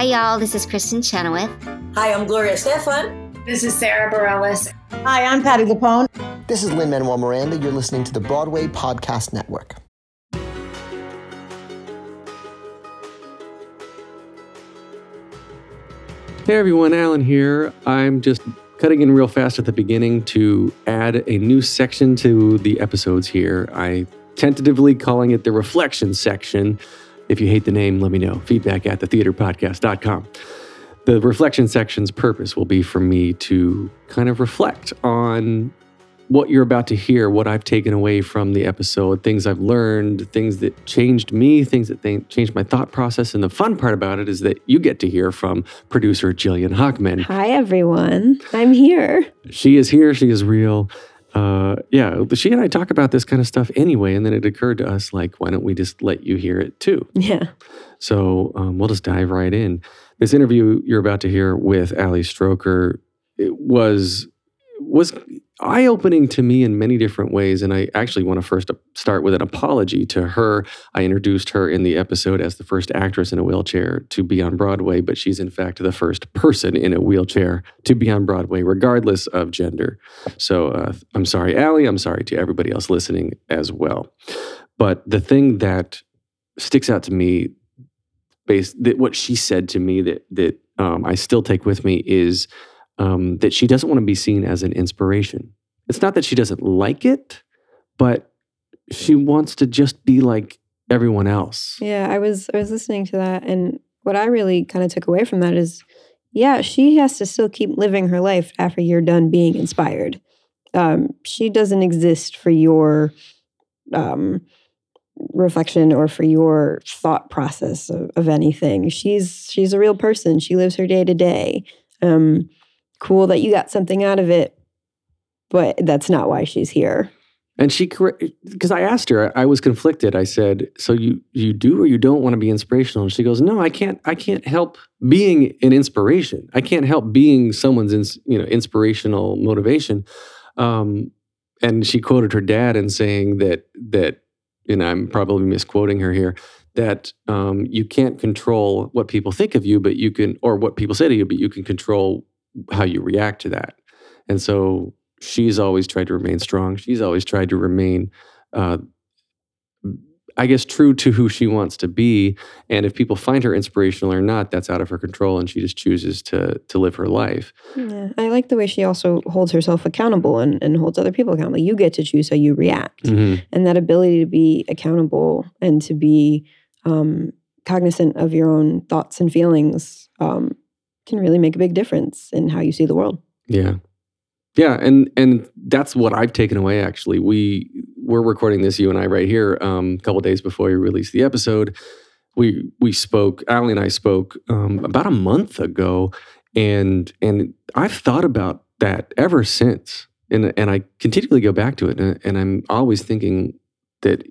Hi, y'all. This is Kristin Chenoweth. Hi, I'm Gloria Estefan. This is Sara Bareilles. Hi, I'm Patti LuPone. This is Lin Manuel Miranda. You're listening to the Broadway Podcast Network. Hey everyone, Alan here. I'm just cutting in real fast at the beginning to add a new section to the episodes here. I tentatively calling it the reflection section. If you hate the name, let me know. Feedback at thetheaterpodcast.com. The reflection section's purpose will be for me to kind of reflect on what you're about to hear, what I've taken away from the episode, things I've learned, things that changed me, things that th- changed my thought process. And the fun part about it is that you get to hear from producer Jillian Hockman. Hi, everyone. I'm here. She is here. She is real. Uh, yeah, she and I talk about this kind of stuff anyway. And then it occurred to us, like, why don't we just let you hear it too? Yeah. So um, we'll just dive right in. This interview you're about to hear with Ali Stroker it was was eye opening to me in many different ways. And I actually want to first start with an apology to her. I introduced her in the episode as the first actress in a wheelchair to be on Broadway, but she's in fact the first person in a wheelchair to be on Broadway, regardless of gender. So uh, I'm sorry, Ali. I'm sorry to everybody else listening as well. But the thing that sticks out to me, based that what she said to me that that um, I still take with me is um, that she doesn't want to be seen as an inspiration. It's not that she doesn't like it, but she wants to just be like everyone else. Yeah, I was I was listening to that and what I really kind of took away from that is yeah, she has to still keep living her life after you're done being inspired. Um, she doesn't exist for your um, reflection or for your thought process of, of, anything. She's she's a real person. She lives her day to day. Um, cool that you got something out of it, but that's not why she's here. And she, because I asked her, I was conflicted. I said, "So you you do or you don't want to be inspirational?" And she goes, "No, I can't. I can't help being an inspiration. I can't help being someone's ins, you know inspirational motivation." Um, and she quoted her dad and saying that that, and I'm probably misquoting her here, that um, you can't control what people think of you, but you can, or what people say to you, but you can control how you react to that. And so she's always tried to remain strong. She's always tried to remain, uh, I guess, true to who she wants to be. And if people find her inspirational or not, that's out of her control, and she just chooses to to live her life. Yeah, I like the way she also holds herself accountable and, and holds other people accountable. You get to choose how you react, mm-hmm. and that ability to be accountable and to be um, cognizant of your own thoughts and feelings um, can really make a big difference in how you see the world. Yeah. Yeah, and and that's what I've taken away. Actually, we we're recording this, you and I, right here, um, a couple days before we released the episode. We we spoke. Ali and I spoke um, about a month ago, and and I've thought about that ever since, and and I continually go back to it, and, and I'm always thinking that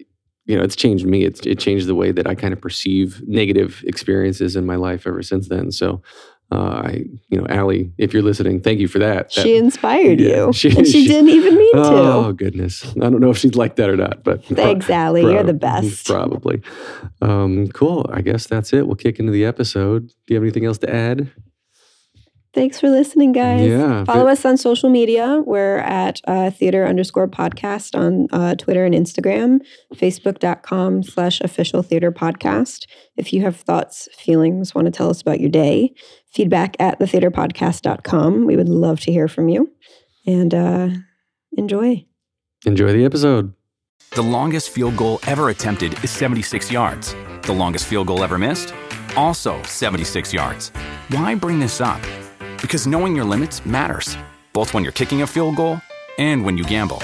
you know it's changed me. It's it changed the way that I kind of perceive negative experiences in my life ever since then. So uh, I, you know, Ali, if you're listening, thank you for that. that she inspired yeah, you, she, and she, she, didn't even mean oh, to. Oh goodness, I don't know if she'd like that or not, but thanks, pro- Ali. Pro- you're the best. Probably. Um, cool. I guess that's it. We'll kick into the episode. Do you have anything else to add? Thanks for listening, guys. Yeah. Follow us on social media. We're at uh, theater underscore podcast on uh, Twitter and Instagram, facebook.com slash official theater podcast. If you have thoughts, feelings, want to tell us about your day, feedback at thetheaterpodcast.com. We would love to hear from you. And uh, enjoy. Enjoy the episode. The longest field goal ever attempted is 76 yards. The longest field goal ever missed? Also 76 yards. Why bring this up? Because knowing your limits matters, both when you're kicking a field goal and when you gamble.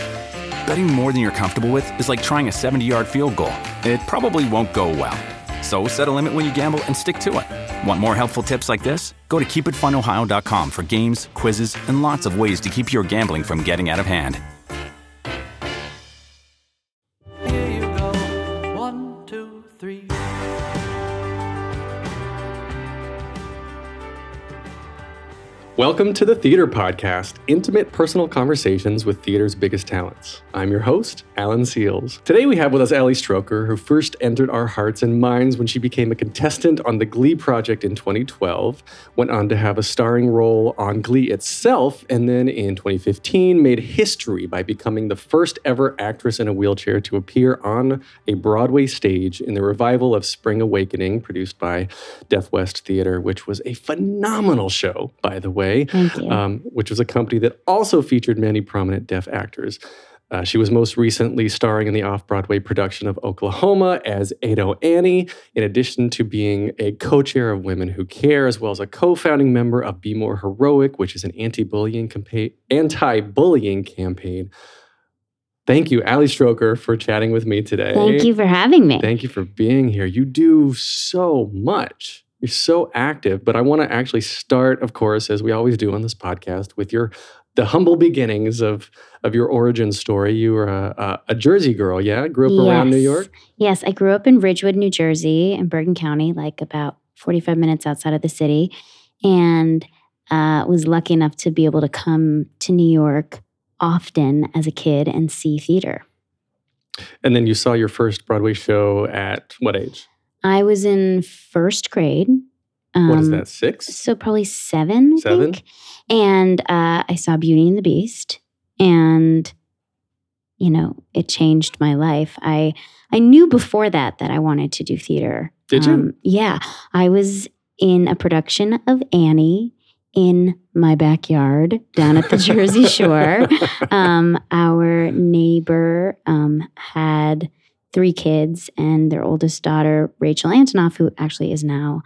Betting more than you're comfortable with is like trying a 70 yard field goal. It probably won't go well. So set a limit when you gamble and stick to it. Want more helpful tips like this? Go to keepitfunohio.com for games, quizzes, and lots of ways to keep your gambling from getting out of hand. Welcome to the Theater Podcast, intimate personal conversations with theater's biggest talents. I'm your host, Alan Seales. Today we have with us Ali Stroker, who first entered our hearts and minds when she became a contestant on the Glee project in 2012, went on to have a starring role on Glee itself, and then in 2015 made history by becoming the first ever actress in a wheelchair to appear on a Broadway stage in the revival of Spring Awakening, produced by Deaf West Theater, which was a phenomenal show, by the way You. um, which was a company that also featured many prominent deaf actors. Uh, she was most recently starring in the off Broadway production of Oklahoma as Ado Annie, in addition to being a co chair of Women Who Care, as well as a co founding member of Be More Heroic, which is an anti bullying campaign. Thank you, Ali Stroker, for chatting with me today. Thank you for having me. Thank you for being here. You do so much. You're so active, but I want to actually start, of course, as we always do on this podcast, with your the humble beginnings of of your origin story. You were a, a, a Jersey girl, yeah? Grew up around New York. Yes, I grew up in Ridgewood, New Jersey, in Bergen County, like about 45 minutes outside of the city, and uh, was lucky enough to be able to come to New York often as a kid and see theater. And then you saw your first Broadway show at what age? I was in first grade. what is um, that? Six? So probably seven, I Seven? think. And uh, I saw Beauty and the Beast, and you know, it changed my life. I I knew before that that I wanted to do theater. Did you? Um, yeah, I was in a production of Annie in my backyard down at the Jersey Shore. Um, our neighbor um, had three kids, and their oldest daughter, Rachel Antonoff, who actually is now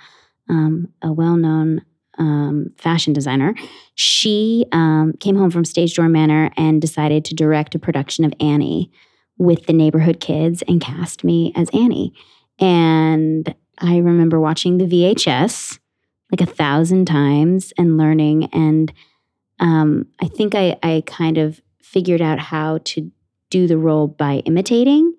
um, a well known um, fashion designer, she um, came home from Stage Door Manor and decided to direct a production of Annie with the neighborhood kids and cast me as Annie. And I remember watching the VHS like a thousand times and learning. And um, I think I, I kind of figured out how to do the role by imitating.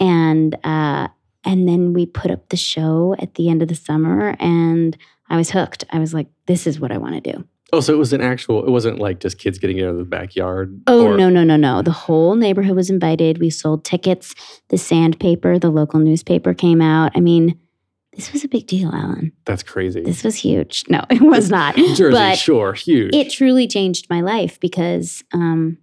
And uh, and then we put up the show at the end of the summer, and I was hooked. I was like, "This is what I want to do." oh, so it was an actual. It wasn't like just kids getting out of the backyard. Oh or- no no no no! The whole neighborhood was invited. We sold tickets. The Sandpaper, the local newspaper, came out. I mean, this was a big deal, Alan. That's crazy. This was huge. No, it was not. Jersey but Shore, huge. it truly changed my life because um,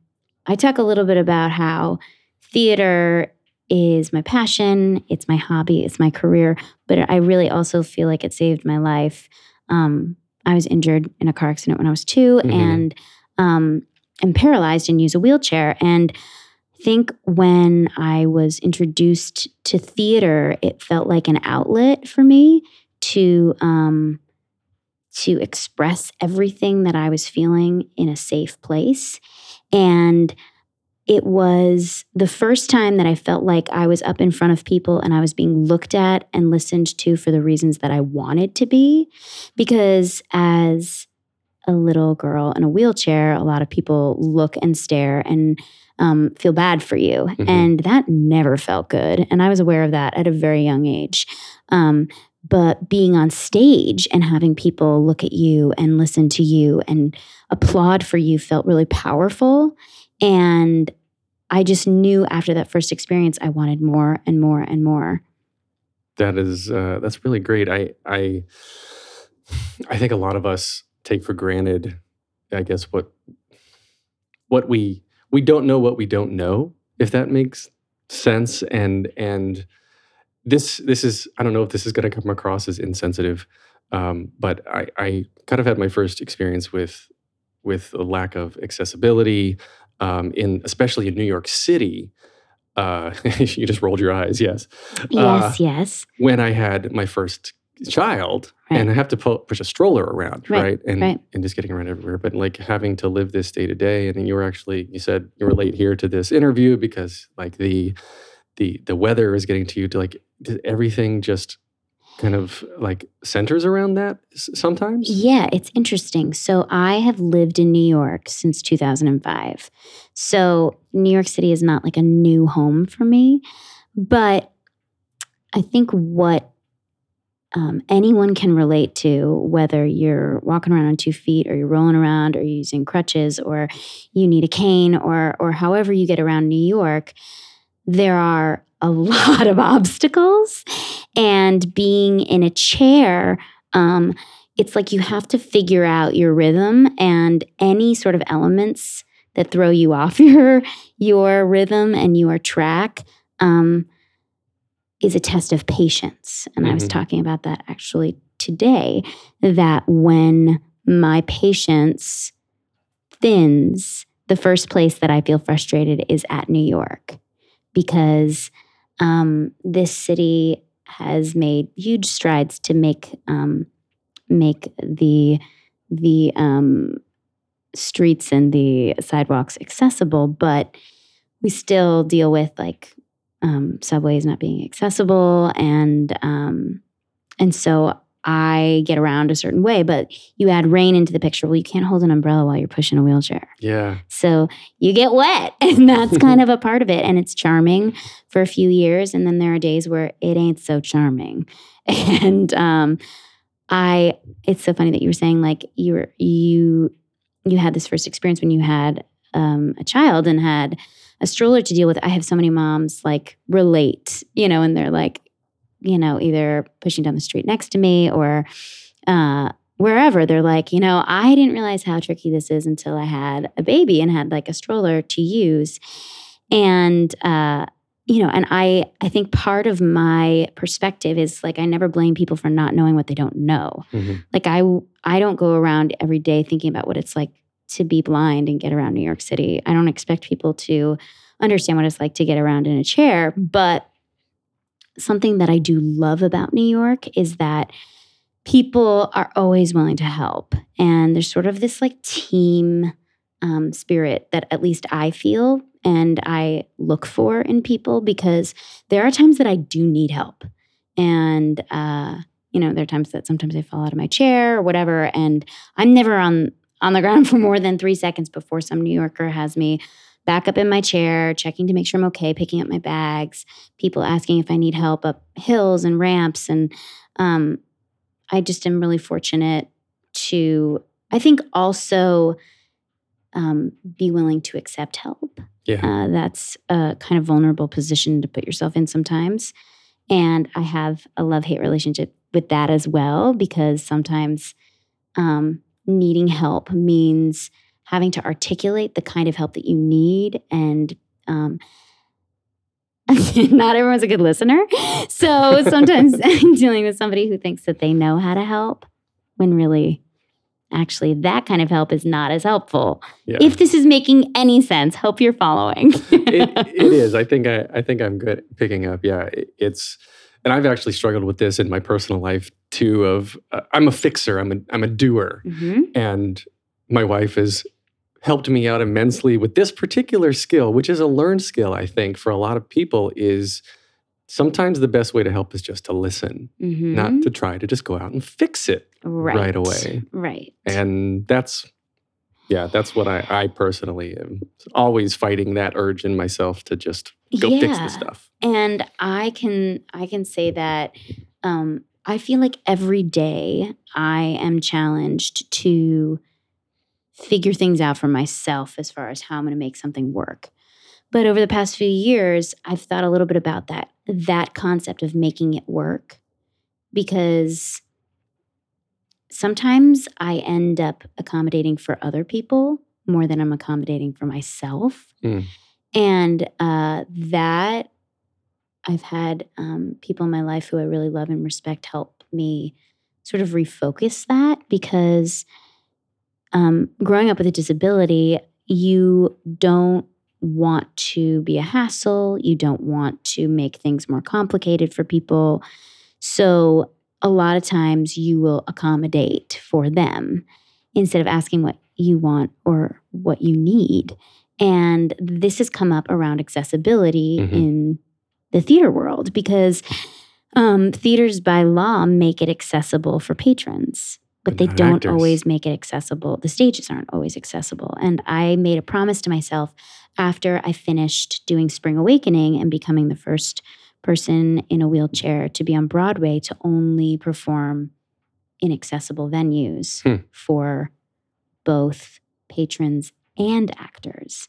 I talk a little bit about how theater is my passion, it's my hobby, it's my career, but I really also feel like it saved my life. Um, I was injured in a car accident when I was 2 Mhm. and um, am paralyzed and use a wheelchair. And I think when I was introduced to theater, it felt like an outlet for me to um, to express everything that I was feeling in a safe place. And it was the first time that I felt like I was up in front of people and I was being looked at and listened to for the reasons that I wanted to be. Because as a little girl in a wheelchair, a lot of people look and stare and um, feel bad for you. Mhm. And that never felt good. And I was aware of that at a very young age. Um, but being on stage and having people look at you and listen to you and applaud for you felt really powerful. And I just knew after that first experience, I wanted more and more and more. That is uh, that's really great. I I I think a lot of us take for granted, I guess what what we we don't know what we don't know, if that makes sense. And and this this is I don't know if this is going to come across as insensitive, um, but I I kind of had my first experience with with a lack of accessibility um, in especially in New York City. Uh, you just rolled your eyes, yes. Uh, Yes, yes. when I had my first child and I have to pu- push a stroller around, Right, right? And right. and just getting around everywhere. But like having to live this day to day. And then you were actually you said you were late here to this interview because like the the the weather is getting to you to like everything just kind of like centers around that sometimes. Yeah, it's interesting. So I have lived in New York since 2005. So New York City is not like a new home for me, but I think what um, anyone can relate to, whether you're walking around on two feet or you're rolling around or you're using crutches or you need a cane or or however you get around New York, there are a lot of obstacles, and being in a chair. Um, it's like you have to figure out your rhythm and any sort of elements that throw you off your your rhythm and your track um, is a test of patience. And I was Mhm. talking about that actually today. That when my patience thins, the first place that I feel frustrated is at New York because um, this city has made huge strides to make um, make the the um, streets and the sidewalks accessible, but we still deal with like um, subways not being accessible, and um, and so I get around a certain way. But you add rain into the picture. Well, you can't hold an umbrella while you're pushing a wheelchair. Yeah. So you get wet, and that's kind of a part of it. And it's charming for a few years, and then there are days where it ain't so charming. And um, I, it's so funny that you were saying like you were you you had this first experience when you had um, a child and had a stroller to deal with. I have so many moms like relate, you know, and they're like, you know, either pushing down the street next to me or. Uh, wherever they're like, you know, I didn't realize how tricky this is until I had a baby and had like a stroller to use. And uh, you know, and I I think part of my perspective is like I never blame people for not knowing what they don't know. Mhm. Like I I don't go around every day thinking about what it's like to be blind and get around New York City. I don't expect people to understand what it's like to get around in a chair, but something that I do love about New York is that people are always willing to help. And there's sort of this like team um, spirit that at least I feel and I look for in people because there are times that I do need help. And, uh, you know, there are times that sometimes I fall out of my chair or whatever. And I'm never on, on the ground for more than three seconds before some New Yorker has me back up in my chair, checking to make sure I'm okay, picking up my bags, people asking if I need help up hills and ramps. And um, I just am really fortunate to, I think, also um, be willing to accept help. Yeah. Uh, that's a kind of vulnerable position to put yourself in sometimes. And I have a love hate relationship with that as well, because sometimes um, needing help means having to articulate the kind of help that you need. And um, not everyone's a good listener. So sometimes I'm dealing with somebody who thinks that they know how to help when really, actually, that kind of help is not as helpful. Yeah. If this is making any sense, hope you're following. it, it is. I think I, I think I'm good at picking up. Yeah, it- it's, and I've actually struggled with this in my personal life too. Of uh, I'm a fixer. I'm a I'm a doer, Mhm. and my wife has helped me out immensely with this particular skill, which is a learned skill. I think for a lot of people is sometimes the best way to help is just to listen, Mhm. not to try to just go out and fix it right. right away. Right. and that's yeah that's what i i personally am always fighting that urge in myself to just go fix the stuff and i can i can say that um i feel like every day i am challenged to figure things out for myself as far as how i'm going to make something work but over the past few years i've thought a little bit about that that concept of making it work because sometimes i end up accommodating for other people more than i'm accommodating for myself Mm. and uh, that I've had um, people in my life who I really love and respect help me sort of refocus that because um, growing up with a disability, you don't want to be a hassle. You don't want to make things more complicated for people. So, a lot of times you will accommodate for them instead of asking what you want or what you need. And this has come up around accessibility Mhm. in the theater world because um, theaters by law make it accessible for patrons, but they don't actors. always make it accessible. The stages aren't always accessible. And I made a promise to myself after I finished doing Spring Awakening and becoming the first person in a wheelchair to be on Broadway to only perform in accessible venues Hmm. for both patrons and actors.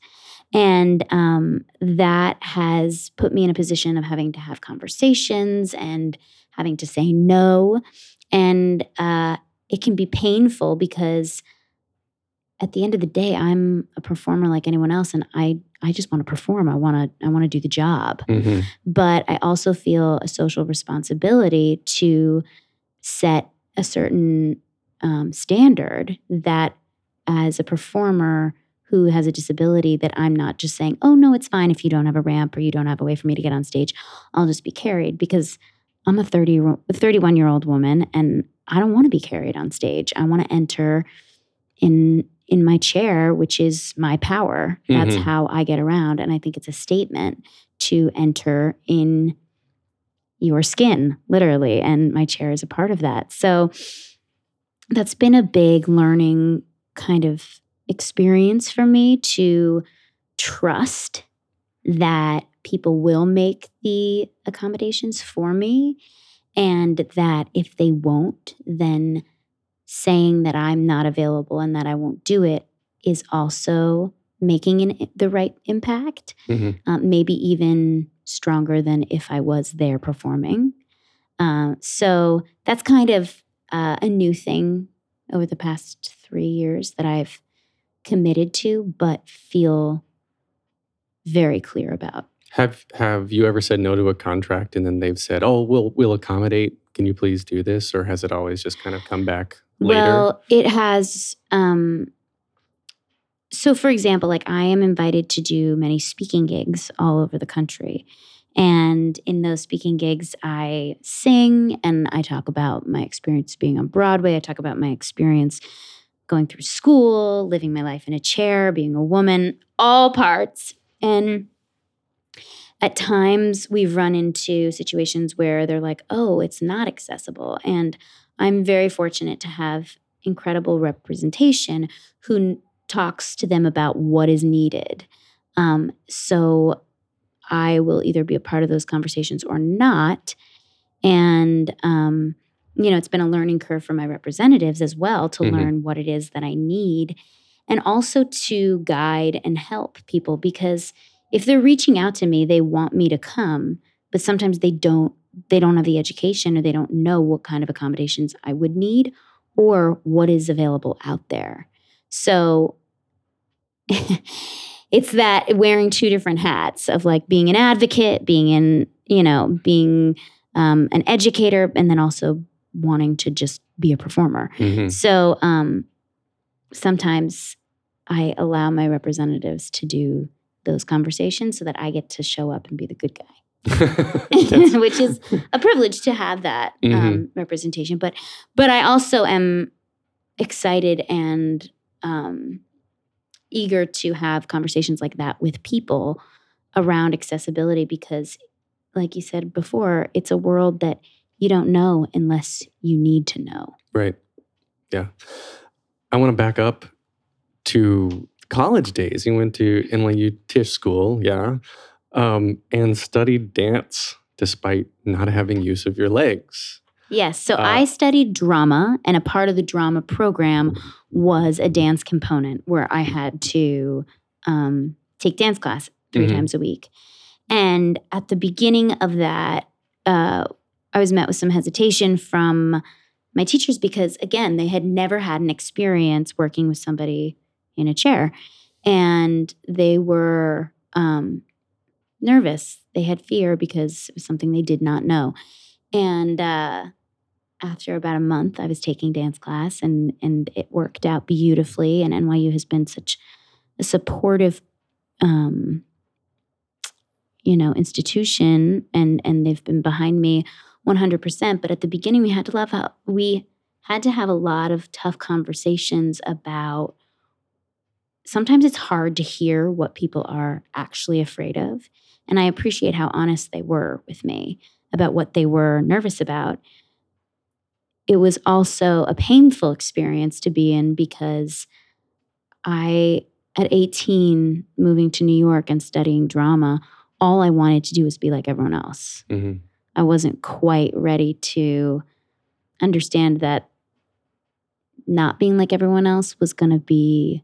And um, that has put me in a position of having to have conversations and having to say no. And uh, it can be painful because at the end of the day, I'm a performer like anyone else, and I I just want to perform. I want to I want to do the job Mhm. but I also feel a social responsibility to set a certain um, standard that as a performer who has a disability that I'm not just saying, oh no, it's fine if you don't have a ramp or you don't have a way for me to get on stage. I'll just be carried because I'm a 30 31 year old woman and I don't want to be carried on stage. I want to enter in in my chair, which is my power. That's Mhm. how I get around. And I think it's a statement to enter in your skin, literally. And my chair is a part of that. So that's been a big learning kind of experience for me to trust that people will make the accommodations for me. And that if they won't, then saying that I'm not available and that I won't do it is also making an, the right impact Mhm. um, maybe even stronger than if I was there performing. Uh, so that's kind of uh, a new thing over the past three years that I've committed to, but feel very clear about. Have Have you ever said no to a contract and then they've said, "Oh, we'll we'll accommodate. Can you please do this?" Or has it always just kind of come back later? Well, it has. Um, so, for example, like I am invited to do many speaking gigs all over the country. And in those speaking gigs, I sing and I talk about my experience being on Broadway. I talk about my experience going through school, living my life in a chair, being a woman, all parts. And at times we've run into situations where they're like, oh, it's not accessible. And I'm very fortunate to have incredible representation who talks to them about what is needed. Um, so I will either be a part of those conversations or not. And, um, you know, it's been a learning curve for my representatives as well to Mhm. learn what it is that I need and also to guide and help people because if they're reaching out to me, they want me to come, but sometimes they don't they don't have the education or they don't know what kind of accommodations I would need or what is available out there. So it's that wearing two different hats of like being an advocate, being in, you know, being um, an educator, and then also wanting to just be a performer. Mhm. So um, sometimes I allow my representatives to do those conversations so that I get to show up and be the good guy. Which is a privilege to have that um, Mhm. representation. But but I also am excited and um, eager to have conversations like that with people around accessibility because, like you said before, it's a world that you don't know unless you need to know. Right. Yeah. I want to back up to college days. You went to NYU Tisch School, yeah, um, and studied dance despite not having use of your legs. Yes. So Uh, I studied drama, and a part of the drama program was a dance component where I had to um, take dance class 3 Mhm. times a week. And at the beginning of that, uh, I was met with some hesitation from my teachers because, again, they had never had an experience working with somebody in a chair. And they were um, nervous. They had fear because it was something they did not know. And uh, after about a month, I was taking dance class, and and it worked out beautifully. And NYU has been such a supportive, um, you know, institution, and and they've been behind me one hundred percent. But at the beginning, we had to love how we had to have a lot of tough conversations about. Sometimes it's hard to hear what people are actually afraid of. And I appreciate how honest they were with me about what they were nervous about. It was also a painful experience to be in because I, at 18, moving to New York and studying drama, all I wanted to do was be like everyone else. hmm I wasn't quite ready to understand that not being like everyone else was going to be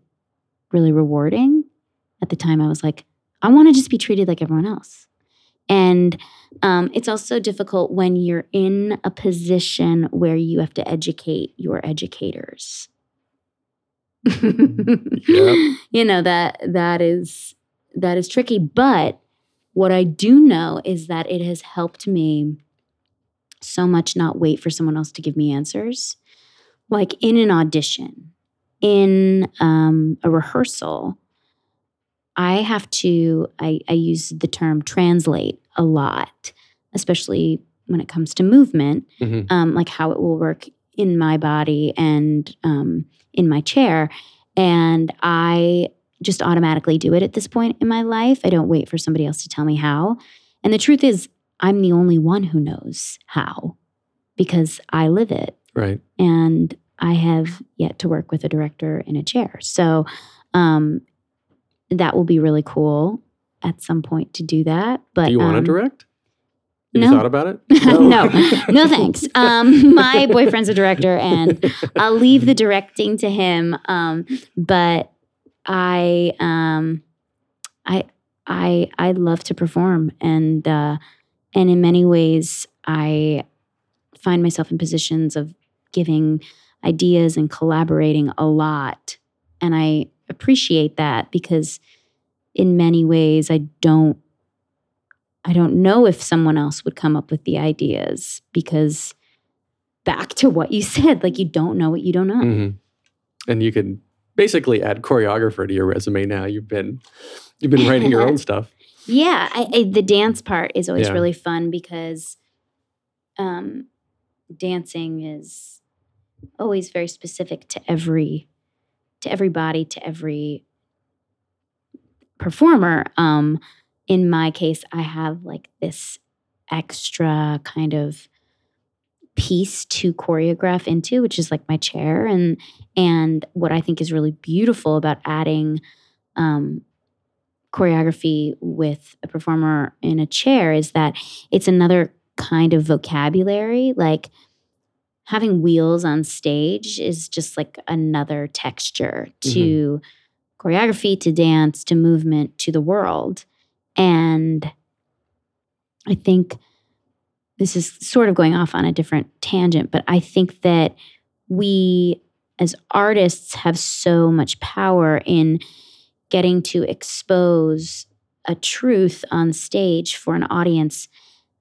really rewarding. At the time, I was like, I want to just be treated like everyone else. And um, it's also difficult when you're in a position where you have to educate your educators. You know that that is that is tricky, but what I do know is that it has helped me so much not wait for someone else to give me answers. Like in an audition, in um, a rehearsal, I have to, I, I use the term translate a lot, especially when it comes to movement, Mhm. um, like how it will work in my body and um, in my chair. And I just automatically do it at this point in my life. I don't wait for somebody else to tell me how. And the truth is, I'm the only one who knows how because I live it Right. and I have yet to work with a director in a chair. So um, that will be really cool at some point to do that. But Do you want to um, direct? Have no. you thought about it? no, no thanks. Um, my boyfriend's a director, and I'll leave the directing to him. Um, but I, um, I, I, I love to perform, and uh, and in many ways, I find myself in positions of giving ideas and collaborating a lot, and I appreciate that because in many ways, I don't I don't know if someone else would come up with the ideas because back to what you said, like you don't know what you don't know. hmm And you can basically add choreographer to your resume now. You've been you've been writing your own stuff. Yeah, I, I, the dance part is always Yeah. really fun because um, dancing is always very specific to every to every body, to every performer. Um, in my case, I have like this extra kind of piece to choreograph into, which is like my chair, and and what I think is really beautiful about adding um, choreography with a performer in a chair is that it's another kind of vocabulary. Like having wheels on stage is just like another texture to mm-hmm. choreography, to dance, to movement, to the world. And I think this is sort of going off on a different tangent, but I think that we as artists have so much power in getting to expose a truth on stage for an audience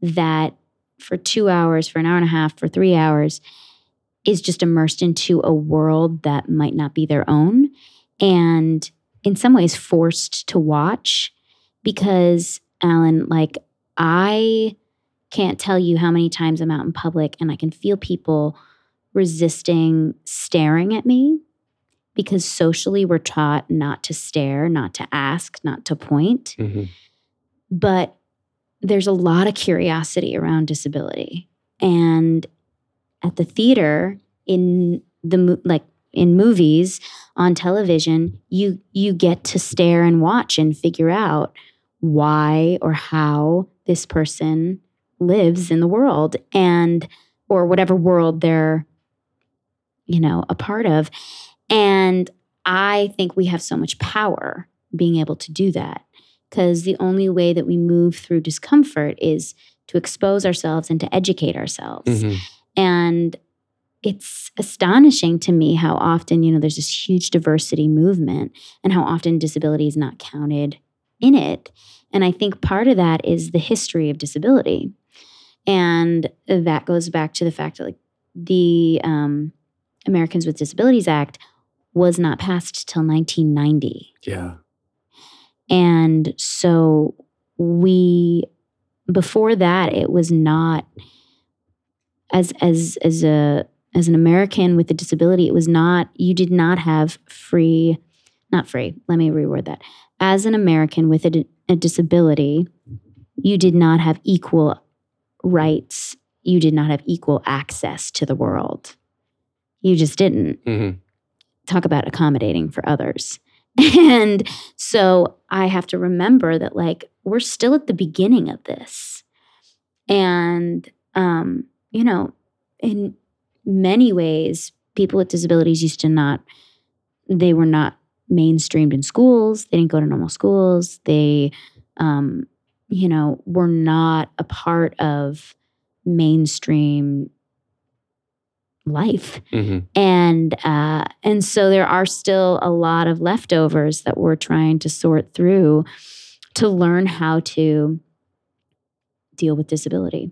that for two hours, for an hour and a half, for three hours is just immersed into a world that might not be their own and in some ways forced to watch because Alan, like I can't tell you how many times I'm out in public and I can feel people resisting staring at me because socially we're taught not to stare, not to ask, not to point. hmm But there's a lot of curiosity around disability. And at the theater, in the like in movies, on television, you you get to stare and watch and figure out why or how this person lives in the world and or whatever world they're you know a part of and i think we have so much power being able to do that because the only way that we move through discomfort is to expose ourselves and to educate ourselves hmm and it's astonishing to me how often, you know, there's this huge diversity movement and how often disability is not counted in it. And I think part of that is the history of disability. And that goes back to the fact that, like, the um, Americans with Disabilities Act was not passed till 1990. Yeah. And so we before that it was not as as as a as an American with a disability, it was not you did not have free not free. Let me reword that. As an American with a, a disability, you did not have equal rights. You did not have equal access to the world. You just didn't hmm talk about accommodating for others. And so I have to remember that, like, we're still at the beginning of this. And, um, you know, in many ways, people with disabilities used to not, they were not mainstreamed in schools. They didn't go to normal schools. They, um, you know, were not a part of mainstream life. Hmm and uh, and so there are still a lot of leftovers that we're trying to sort through to learn how to deal with disability.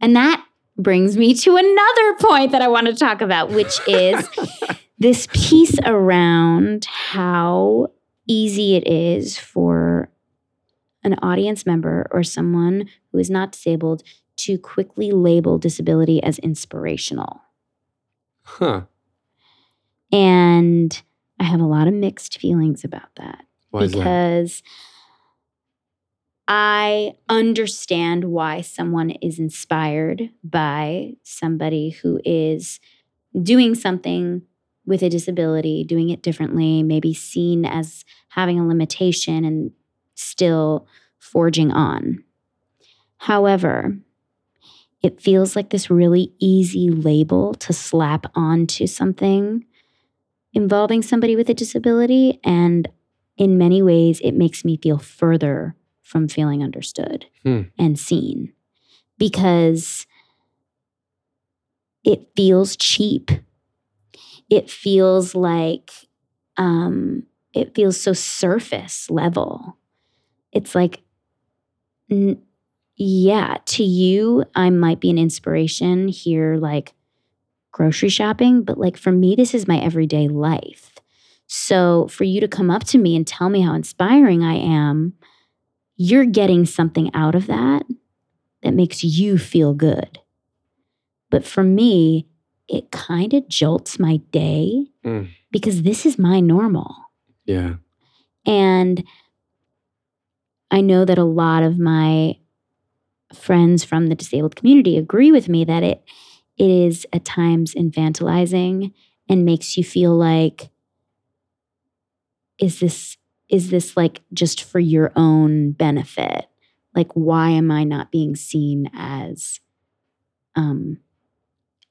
And that brings me to another point that i want to talk about which is this piece around how easy it is for an audience member or someone who is not disabled to quickly label disability as inspirational Huh. and I have a lot of mixed feelings about that Why is that? because I understand why someone is inspired by somebody who is doing something with a disability, doing it differently, maybe seen as having a limitation and still forging on. However, it feels like this really easy label to slap onto something involving somebody with a disability. And in many ways, it makes me feel further from feeling understood Hmm. and seen because it feels cheap. It feels like, um, it feels so surface level. It's like, n- yeah, to you, I might be an inspiration here, like grocery shopping, but like for me, this is my everyday life. So for you to come up to me and tell me how inspiring I am, you're getting something out of that that makes you feel good. But for me, it kind of jolts my day Mm. because this is my normal. Yeah. And I know that a lot of my friends from the disabled community agree with me that it it is at times infantilizing and makes you feel like is this is this like just for your own benefit? Like why am I not being seen as um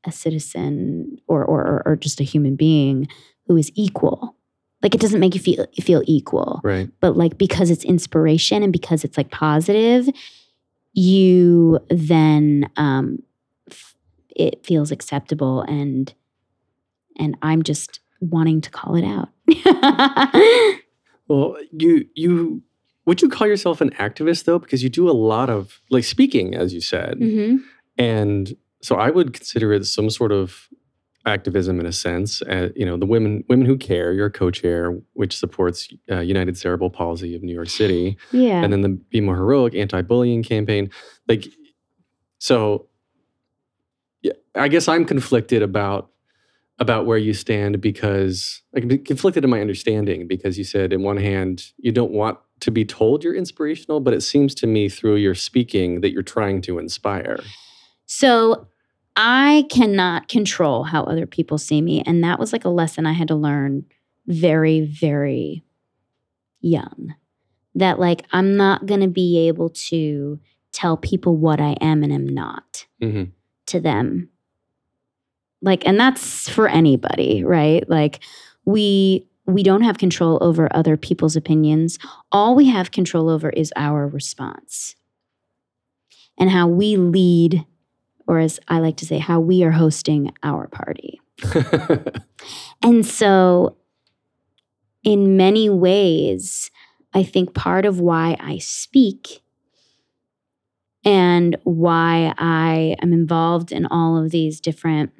a citizen or or or- just a human being who is equal? Like it doesn't make you feel feel equal Right. but like because it's inspiration and because it's like positive you then um f- it feels acceptable and and i'm just wanting to call it out. Well, you you would you call yourself an activist though? Because you do a lot of like speaking, as you said, hmm and so I would consider it some sort of activism in a sense. Uh, you know, the women women who care. You're a co-chair, which supports uh, United Cerebral Palsy of New York City, yeah and then the Be More Heroic anti-bullying campaign. Like, so yeah, I guess I'm conflicted about about where you stand because like I'm conflicted in my understanding because you said in one hand you don't want to be told you're inspirational, but it seems to me through your speaking that you're trying to inspire. so i cannot control how other people see me and that was like a lesson i had to learn very very young that like i'm not going to be able to tell people what i am and am not hmm to them. Like and that's for anybody, right? Like we we don't have control over other people's opinions. All we have control over is our response. And how we lead or as I like to say how we are hosting our party. And so, in many ways, I think part of why I speak and why I am involved in all of these different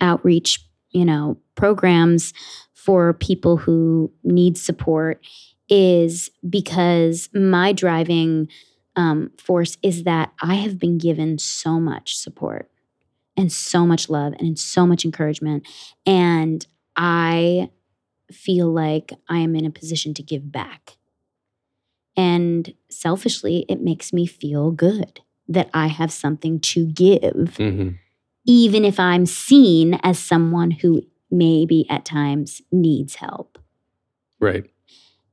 outreach, you know, programs for people who need support is because my driving um, force is that I have been given so much support and so much love and so much encouragement. And I feel like I am in a position to give back. And selfishly, it makes me feel good that I have something to give, hmm even if I'm seen as someone who maybe at times needs help. Right.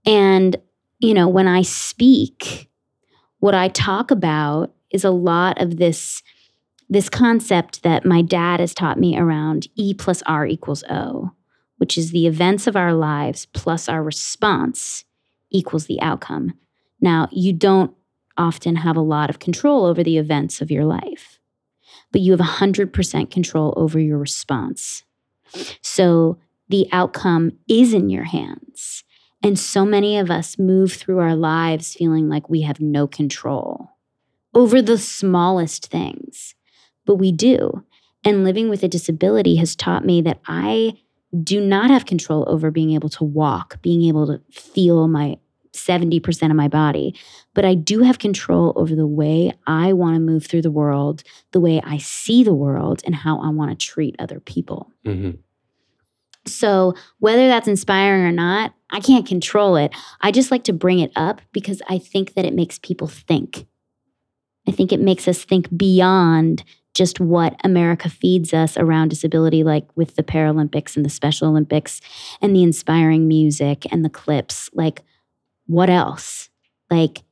And, you know, when I speak, what I talk about is a lot of this this concept that my dad has taught me around E plus R equals O, which is the events of our lives plus our response equals the outcome. Now, you don't often have a lot of control over the events of your life, but you have 100% control over your response. So the outcome is in your hands. And so many of us move through our lives feeling like we have no control over the smallest things, but we do. And living with a disability has taught me that I do not have control over being able to walk, being able to feel my 70% of my body, but I do have control over the way I want to move through the world, the way I see the world, and how I want to treat other people. hmm So, whether that's inspiring or not, I can't control it. I just like to bring it up because I think that it makes people think. I think it makes us think beyond just what America feeds us around disability, like with the Paralympics and the Special Olympics and the inspiring music and the clips. Like, what else? Like,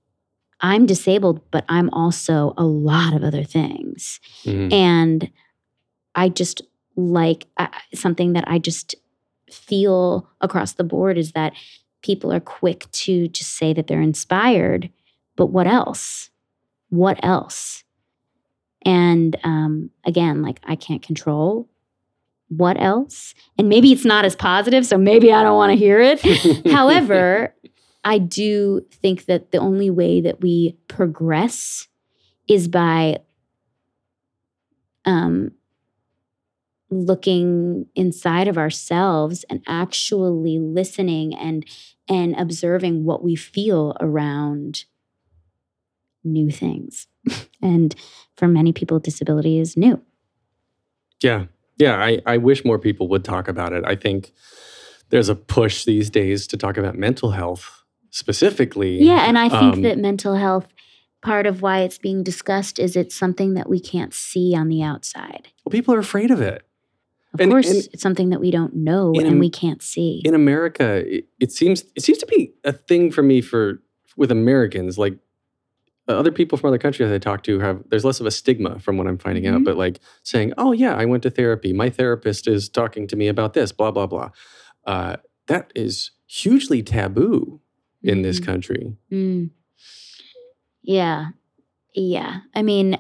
I'm disabled, but I'm also a lot of other things. hmm And I just like uh, something that I just feel across the board is that people are quick to just say that they're inspired, but what else? What else? And um, again, like I can't control what else. And maybe it's not as positive, so maybe I don't want to hear it. However, I do think that the only way that we progress is by um, looking inside of ourselves and actually listening and and observing what we feel around new things. and for many people, disability is new. Yeah. Yeah. I, I wish more people would talk about it. I think there's a push these days to talk about mental health specifically. Yeah, and I think Um, that mental health part of why it's being discussed is it's something that we can't see on the outside. Well, people are afraid of it. Of And- course, and- it's something that we don't know In and we can't see. In America, it, it seems it seems to be a thing for me for with Americans. Like uh, other people from other countries I talk to have there's less of a stigma from what I'm finding out, Mhm. but like saying, "Oh yeah, I went to therapy. My therapist is talking to me about this." Blah blah blah. Uh, that is hugely taboo in this Mhm. country. Mm. Yeah. Yeah. I mean,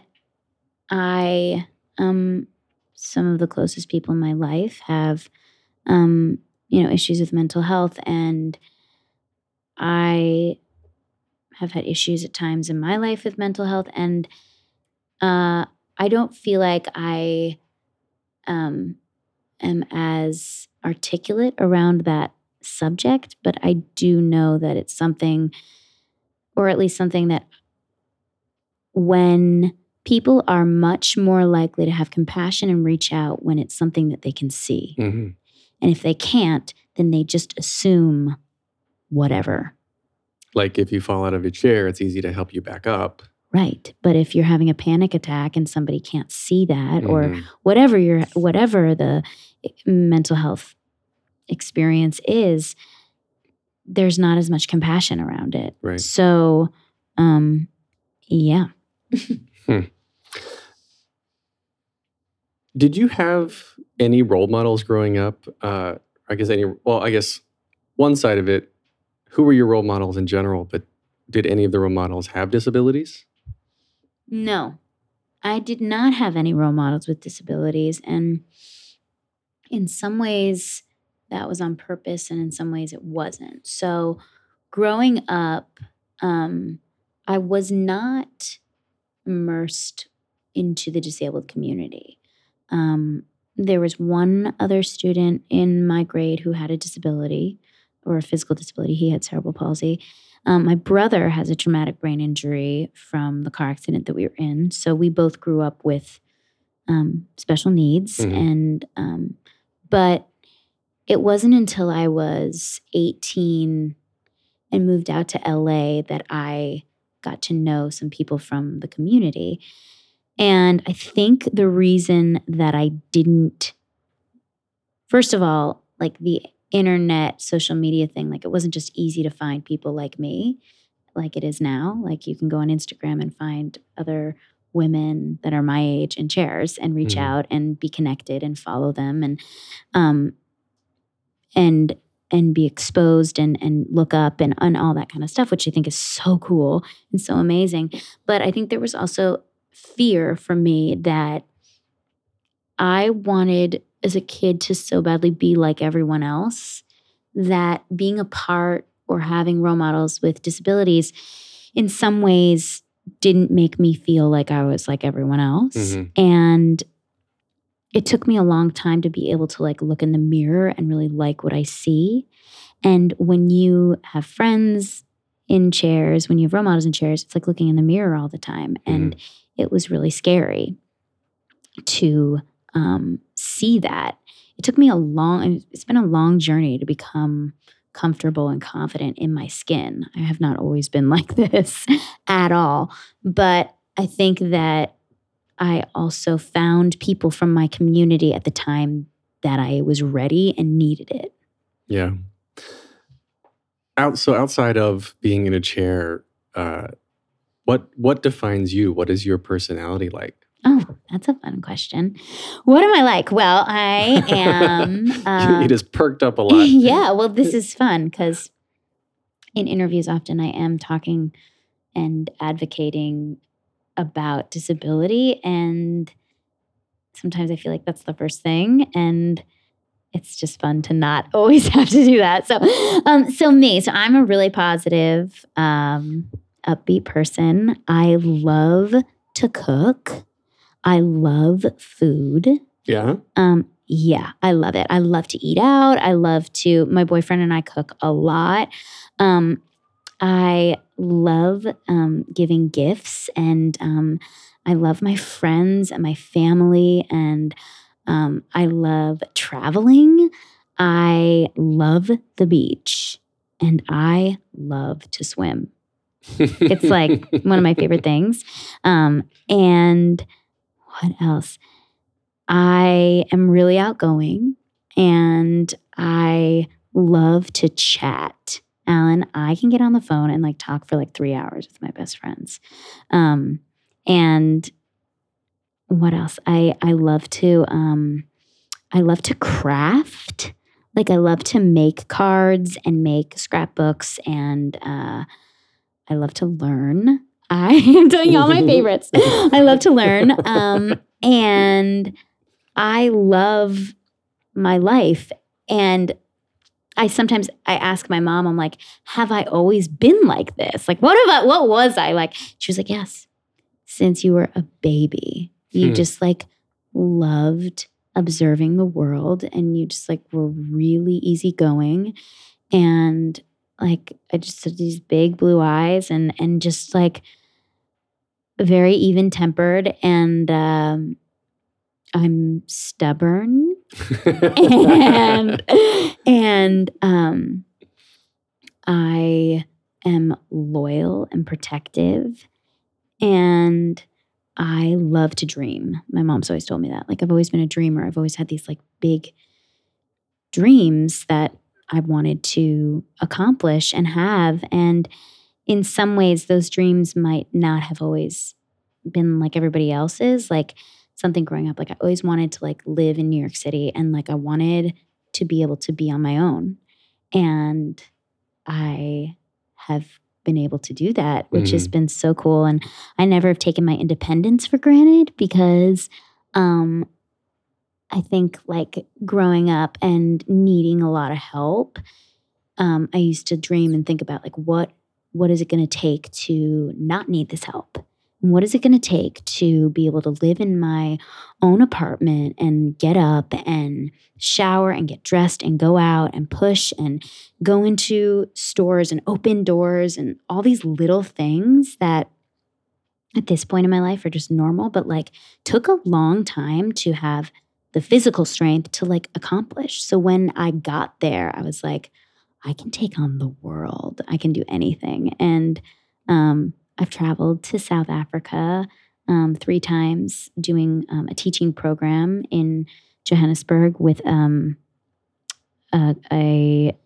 I um some of the closest people in my life have um, you know, issues with mental health and I have had issues at times in my life with mental health and uh I don't feel like I um am as articulate around that subject, but I do know that it's something, or at least something that when people are much more likely to have compassion and reach out when it's something that they can see. hmm And if they can't, then they just assume whatever. Like if you fall out of your chair, it's easy to help you back up. Right. But if you're having a panic attack and somebody can't see that, or Mhm. whatever your whatever the eh, mental health experience is there's not as much compassion around it Right. so um yeah Did you have any role models growing up? Uh, I guess any. Well, I guess one side of it. Who were your role models in general? But did any of the role models have disabilities? no i did not have any role models with disabilities and in some ways that was on purpose and in some ways it wasn't so growing up um i was not immersed into the disabled community um there was one other student in my grade who had a disability or a physical disability he had cerebral palsy um, my brother has a traumatic brain injury from the car accident that we were in. So we both grew up with um, special needs. Mhm. And, um, but it wasn't until I was 18 and moved out to LA that I got to know some people from the community. And I think the reason that I didn't, first of all, like the internet social media thing, like it wasn't just easy to find people like me, like it is now. Like you can go on Instagram and find other women that are my age in chairs and reach Mhm. out and be connected and follow them and um and and be exposed and and look up and, and all that kind of stuff which i think is so cool and so amazing but i think there was also fear for me that i wanted as a kid to so badly be like everyone else that being a part or having role models with disabilities in some ways didn't make me feel like i was like everyone else Mhm. and it took me a long time to be able to like look in the mirror and really like what I see. And when you have friends in chairs, when you have role models in chairs, it's like looking in the mirror all the time. And it was really scary to um, see that. It took me a long, it's been a long journey to become comfortable and confident in my skin. I have not always been like this at all. But I think that I also found people from my community at the time that I was ready and needed it. Yeah. Out so outside of being in a chair, uh, what what defines you? What is your personality like? Oh, that's a fun question. What am I like? Well, I am. um, you just perked up a lot. yeah, well, this is fun because in interviews, often I am talking and advocating about disability. And sometimes I feel like that's the first thing. And it's just fun to not always have to do that. So, um, so me, so I'm a really positive, um, upbeat person. I love to cook. I love food. Yeah. Um, yeah, I love it. I love to eat out. I love to, my boyfriend and I cook a lot. Um, I love um, giving gifts and um, I love my friends and my family and um, I love traveling. I love the beach and I love to swim. It's like one of my favorite things. Um, and what else? I am really outgoing and I love to chat. Alan, I can get on the phone and like talk for like three hours with my best friends. Um, and what else? I I love to um, I love to craft. Like I love to make cards and make scrapbooks, and uh, I love to learn. I am telling you all my favorites. I love to learn, um, and I love my life. And I sometimes I ask my mom, I'm like, have I always been like this? Like, what about what was I like? She was like, yes, since you were a baby, you Hmm. just like loved observing the world, and you just like were really easygoing, and like I just had these big blue eyes, and and just like very even tempered, and um, I'm stubborn and and um I am loyal and protective and I love to dream. My mom's always told me that. Like I've always been a dreamer. I've always had these like big dreams that I wanted to accomplish and have and in some ways those dreams might not have always been like everybody else's like something growing up like i always wanted to like live in new york city and like i wanted to be able to be on my own. And i have been able to do that which has been so cool. And i never have taken my independence for granted because um i think like growing up and needing a lot of help um i used to dream and think about like what what is it going to take to not need this help? What is it going to take to be able to live in my own apartment and get up and shower and get dressed and go out and push and go into stores and open doors and all these little things that at this point in my life are just normal but like took a long time to have the physical strength to like accomplish. So when i got there i was like i can take on the world. I can do anything. And um I've traveled to South Africa um, three times doing um, a teaching program in Johannesburg with um, a, a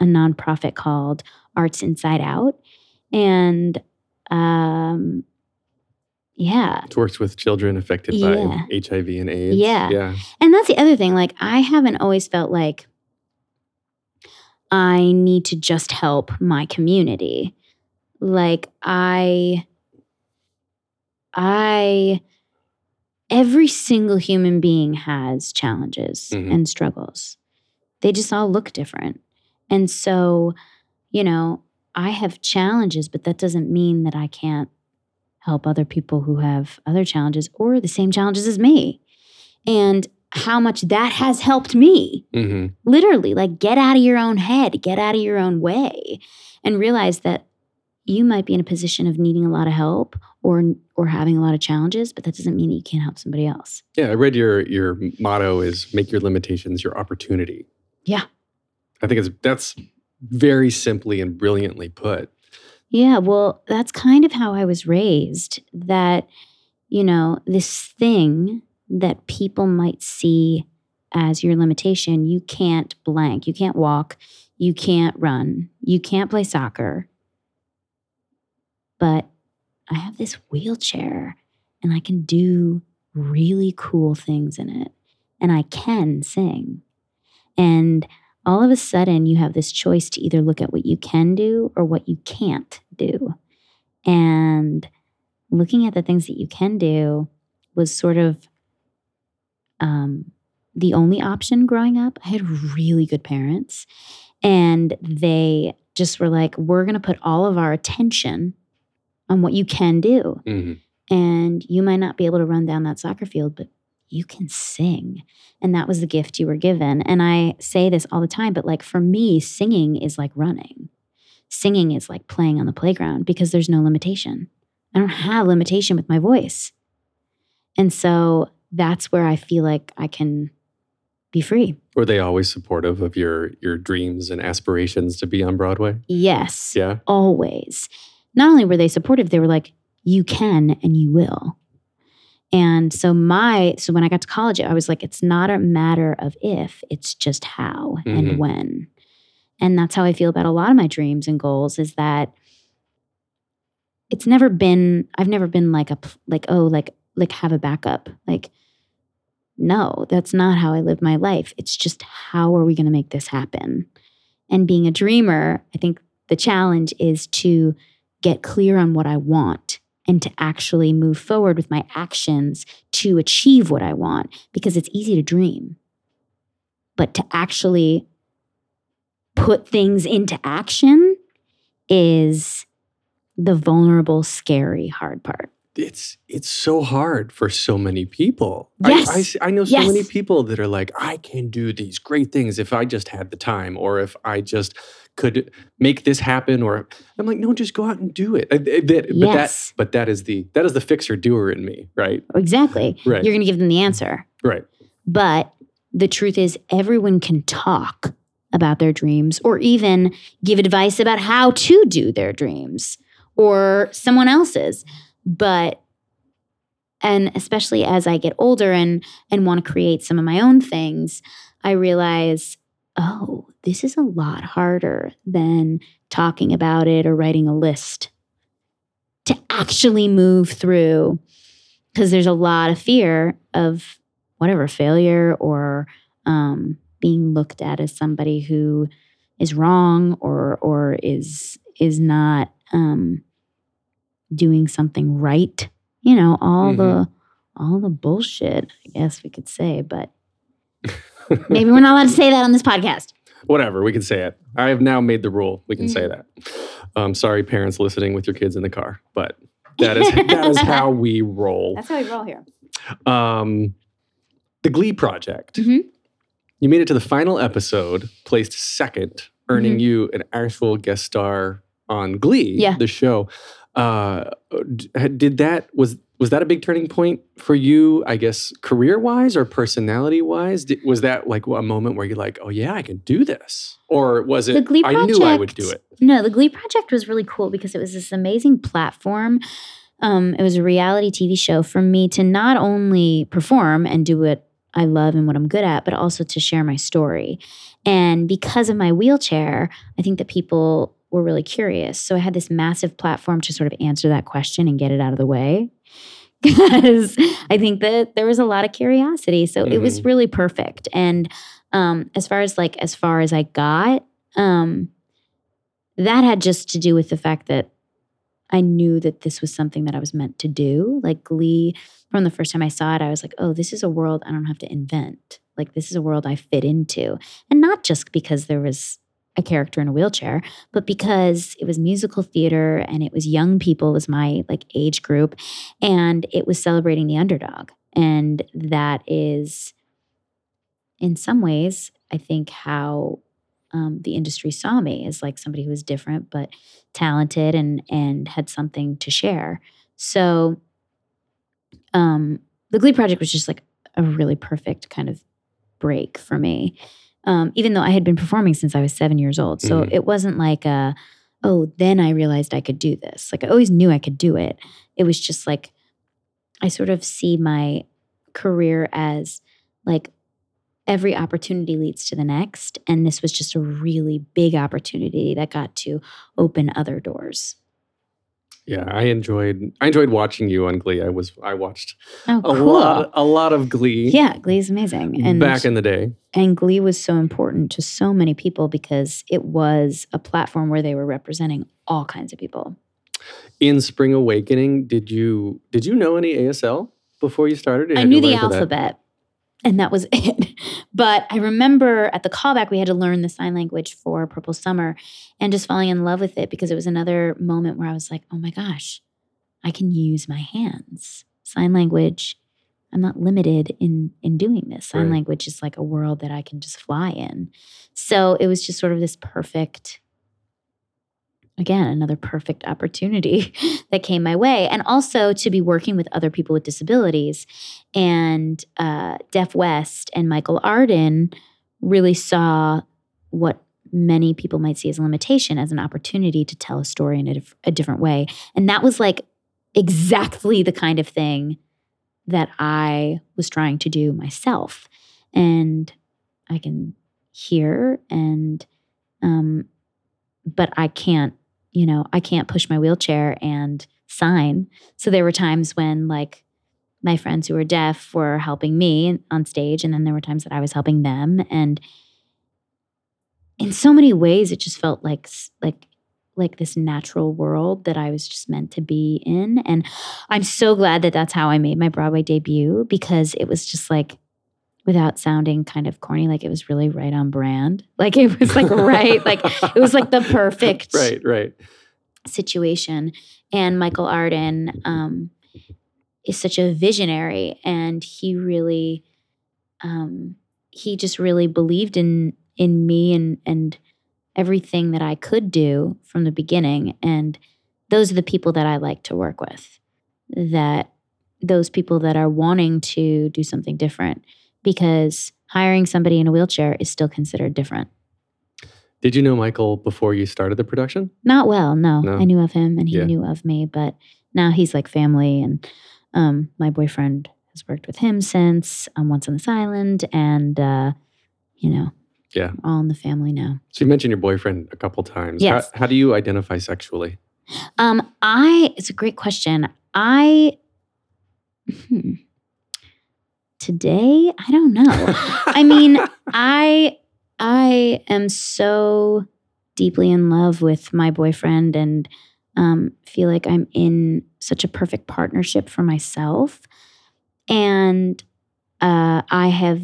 a nonprofit called Arts Inside Out, and um, yeah, It works with children affected Yeah. by HIV and AIDS. Yeah. Yeah. and that's the other thing. Like, I haven't always felt like I need to just help my community. Like, I, I, every single human being has challenges Mhm. and struggles. They just all look different. And so, you know, I have challenges, but that doesn't mean that I can't help other people who have other challenges or the same challenges as me. And how much that has helped me hmm literally like get out of your own head get out of your own way and realize that you might be in a position of needing a lot of help or or having a lot of challenges but that doesn't mean that you can't help somebody else Yeah. I read your your motto is make your limitations your opportunity. Yeah. I think it's that's very simply and brilliantly put. Yeah well that's kind of how i was raised that you know this thing that people might see as your limitation you can't blank you can't walk you can't run you can't play soccer but I have this wheelchair and I can do really cool things in it and I can sing. And all of a sudden, you have this choice to either look at what you can do or what you can't do. And looking at the things that you can do was sort of um, the only option growing up. I had really good parents, and they just were like, we're going to put all of our attention on what you can do. hmm And you might not be able to run down that soccer field, but you can sing. And that was the gift you were given. And I say this all the time, but like for me, singing is like running. Singing is like playing on the playground because there's no limitation. I don't have limitation with my voice. And so that's where I feel like I can be free. Were they always supportive of your your dreams and aspirations to be on Broadway? Yes. Yeah. always. Not only were they supportive, they were like, you can and you will. And so my so when I got to college, I was like, it's not a matter of if, it's just how Mhm. and when. And that's how I feel about a lot of my dreams and goals is that it's never been I've never been like a like oh like like have a backup. Like no, that's not how I live my life. It's just how are we going to make this happen? And being a dreamer, I think the challenge is to get clear on what I want and to actually move forward with my actions to achieve what I want because it's easy to dream. But to actually put things into action is the vulnerable, scary, hard part. It's it's so hard for so many people. Yes. I, I, I know so Yes. many people that are like, I can do these great things if I just had the time, or if I just could make this happen. Or I'm like, no, just go out and do it. Uh, uh, But Yes. that but that is the that is the fixer doer in me, right? Exactly. Right. You're going to give them the answer. Right. But the truth is, everyone can talk about their dreams or even give advice about how to do their dreams or someone else's. But and especially as I get older and and want to create some of my own things, I realize, oh, this is a lot harder than talking about it or writing a list. To actually move through because there's a lot of fear of whatever failure or um, being looked at as somebody who is wrong or or is is not um, doing something right. You know, all the all the bullshit. I guess we could say, but maybe we're not allowed to say that on this podcast. Whatever, we can say it. I have now made the rule. We can Mm-hmm. say that. Um, sorry, parents listening with your kids in the car, but that is that is how we roll. That's how we roll here. Um, the Glee Project. Mhm. You made it to the final episode, placed second, earning you an actual guest star on Glee, Mm-hmm. Yeah. the show. Uh, did that was was that a big turning point for you? I guess career wise or personality wise, was that like a moment where you're like, oh yeah, I can do this, or was it? The Glee Project, I knew I would do it. No, the Glee Project was really cool because it was this amazing platform. Um, it was a reality TV show for me to not only perform and do what I love and what I'm good at, but also to share my story. And because of my wheelchair, I think that people were really curious. So I had this massive platform to sort of answer that question and get it out of the way. Because I think that there was a lot of curiosity. So it was really perfect. And um, as far as like as far as I got, um, that had just to do with the fact that I knew that this was something that I was meant to do. Like Glee, from the first time I saw it, I was like, oh, this is a world I don't have to invent. Like, this is a world I fit into. And not just because there was a character in a wheelchair, but because it was musical theater and it was young people, was my like age group, and it was celebrating the underdog. And that is, in some ways, I think how um, the industry saw me as like somebody who was different but talented and and had something to share. So, um, the Glee project was just like a really perfect kind of break for me. Um, even though I had been performing since I was seven years old, so Mhm. it wasn't like a oh then I realized I could do this. Like I always knew I could do it. It was just like I sort of see my career as like every opportunity leads to the next. And this was just a really big opportunity that got to open other doors. Yeah, I enjoyed I enjoyed watching you on Glee. I was I watched Oh, a cool. lot a lot of Glee. Yeah, Glee is amazing. And back in the day. and Glee was so important to so many people because it was a platform where they were representing all kinds of people. In Spring Awakening, did you did you know any ASL before you started? I knew the alphabet, and that was it. But I remember at the callback, we had to learn the sign language for Purple Summer and just falling in love with it because it was another moment where I was like, oh my gosh, I can use my hands. Sign language, I'm not limited in in doing this. Sign Right. language is like a world that I can just fly in. So it was just sort of this perfect again another perfect opportunity that came my way. And also to be working with other people with disabilities. And uh, deaf west and michael arden really saw what many people might see as a limitation as an opportunity to tell a story in a, dif- a different way. And that was like exactly the kind of thing that i was trying to do myself. And i can hear and um, but I can't, you know, I can't push my wheelchair and sign. So there were times when like my friends who were deaf were helping me on stage and then there were times that I was helping them and in so many ways it just felt like like like this natural world that I was just meant to be in and I'm so glad that that's how I made my Broadway debut because it was just like without sounding kind of corny like it was really right on brand like it was like right like it was like the perfect Right, right. situation. And Michael Arden um, is such a visionary, and he really, um, he just really believed in in me and and everything that I could do from the beginning. And those are the people that I like to work with. That those people that are wanting to do something different, because hiring somebody in a wheelchair is still considered different. Did you know Michael before you started the production? Not well, no. No? I knew of him and he Yeah. knew of me, but now he's like family. And um, my boyfriend has worked with him since um, Once on this Island. And, uh, you know, Yeah. all in the family now. So you mentioned your boyfriend a couple times. Yes. How, how do you identify sexually? Um, I, it's a great question. I, hmm, today, I don't know. I mean, I I am so deeply in love with my boyfriend and um, feel like I'm in such a perfect partnership for myself. And uh, I have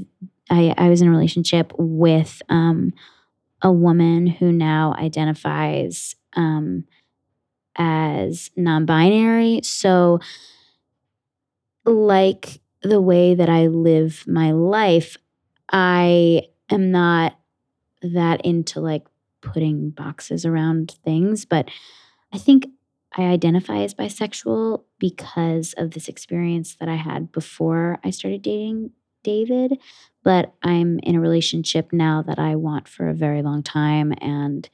I, I was in a relationship with um, a woman who now identifies um, as non-binary. So, like the way that I live my life, I am not that into like putting boxes around things, but I think I identify as bisexual because of this experience that I had before I started dating David. But I'm in a relationship now that I want for a very long time, and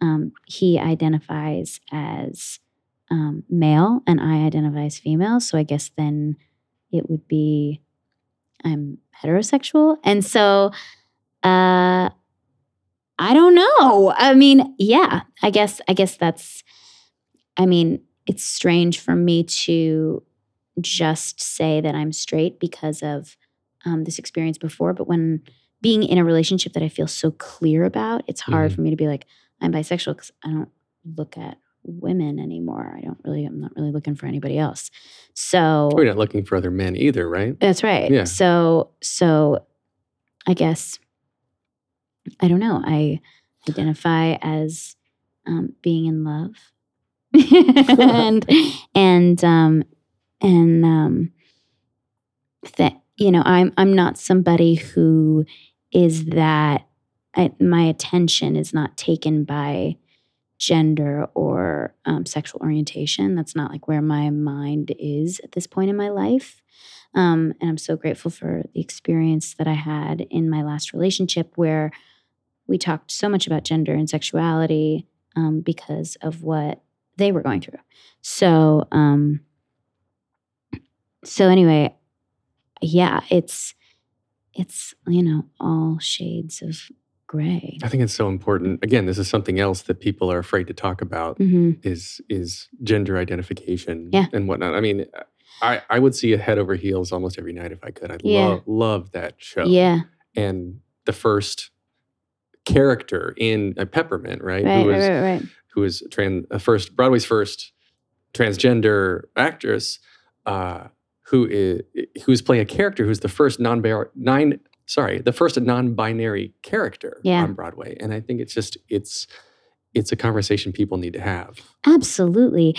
um, he identifies as um, male, and I identify as female. So I guess then it would be I'm heterosexual. And so uh I don't know. I mean, yeah, I guess I guess that's I mean, it's strange for me to just say that I'm straight because of um, this experience before. But when being in a relationship that I feel so clear about, it's hard Mhm. for me to be like, I'm bisexual because I don't look at women anymore. I don't really, I'm not really looking for anybody else. So We're not looking for other men either, right? that's right. Yeah. So, so I guess, I don't know. I identify as um, being in love. and, and, um, and, um, that, you know, I'm, I'm not somebody who is that, I, my attention is not taken by gender or um, sexual orientation. That's not like where my mind is at this point in my life. Um, and I'm so grateful for the experience that I had in my last relationship where we talked so much about gender and sexuality um, because of what they were going through. So, um, so anyway, yeah, it's it's you know all shades of gray. I think it's so important. Again, this is something else that people are afraid to talk about hmm is is gender identification Yeah. and whatnot. I mean, I, I would see a head over heels almost every night if I could. I Yeah. love love that show. Yeah, And the first character in uh, Peppermint, right? right, who right, was right, right. who was trans uh, first Broadway's first transgender actress, uh, who is who is playing a character who's the first non nine sorry the first non-binary character Yeah. on Broadway, and I think it's just it's it's a conversation people need to have. Absolutely.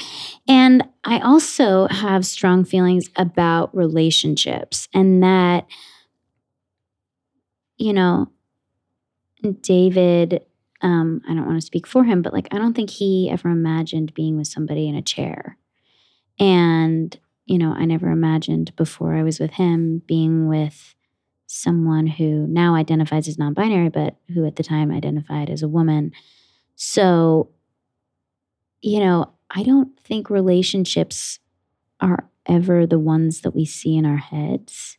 And I also have strong feelings about relationships and that, you know, David, um, I don't want to speak for him, but like, I don't think he ever imagined being with somebody in a chair. And, you know, I never imagined before I was with him being with someone who now identifies as non binary, but who at the time identified as a woman. So, you know, I don't think relationships are ever the ones that we see in our heads.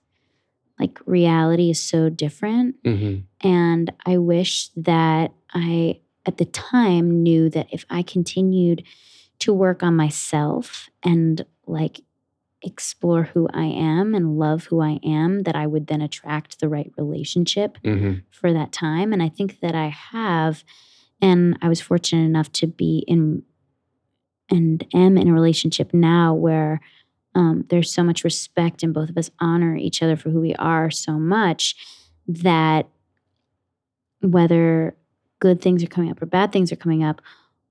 Like reality is so different. Mm-hmm. And I wish that I, at the time, knew that if I continued to work on myself and like explore who I am and love who I am, that I would then attract the right relationship Mm-hmm. for that time. And I think that I have. And I was fortunate enough to be in and am in a relationship now where um, there's so much respect and both of us honor each other for who we are so much that whether good things are coming up or bad things are coming up,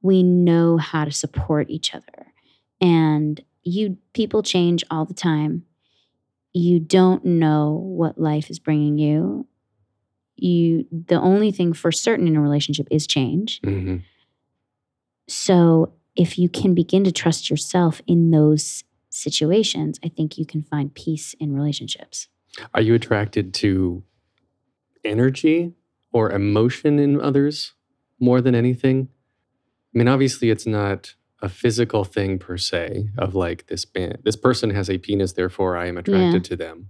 we know how to support each other. And you people change all the time. You don't know what life is bringing you. You the only thing for certain in a relationship is change. Mm-hmm. So if you can begin to trust yourself in those situations, I think you can find peace in relationships. Are you attracted to energy or emotion in others more than anything? I mean, obviously, it's not a physical thing per se of like this man, this person has a penis, therefore I am attracted Yeah. to them.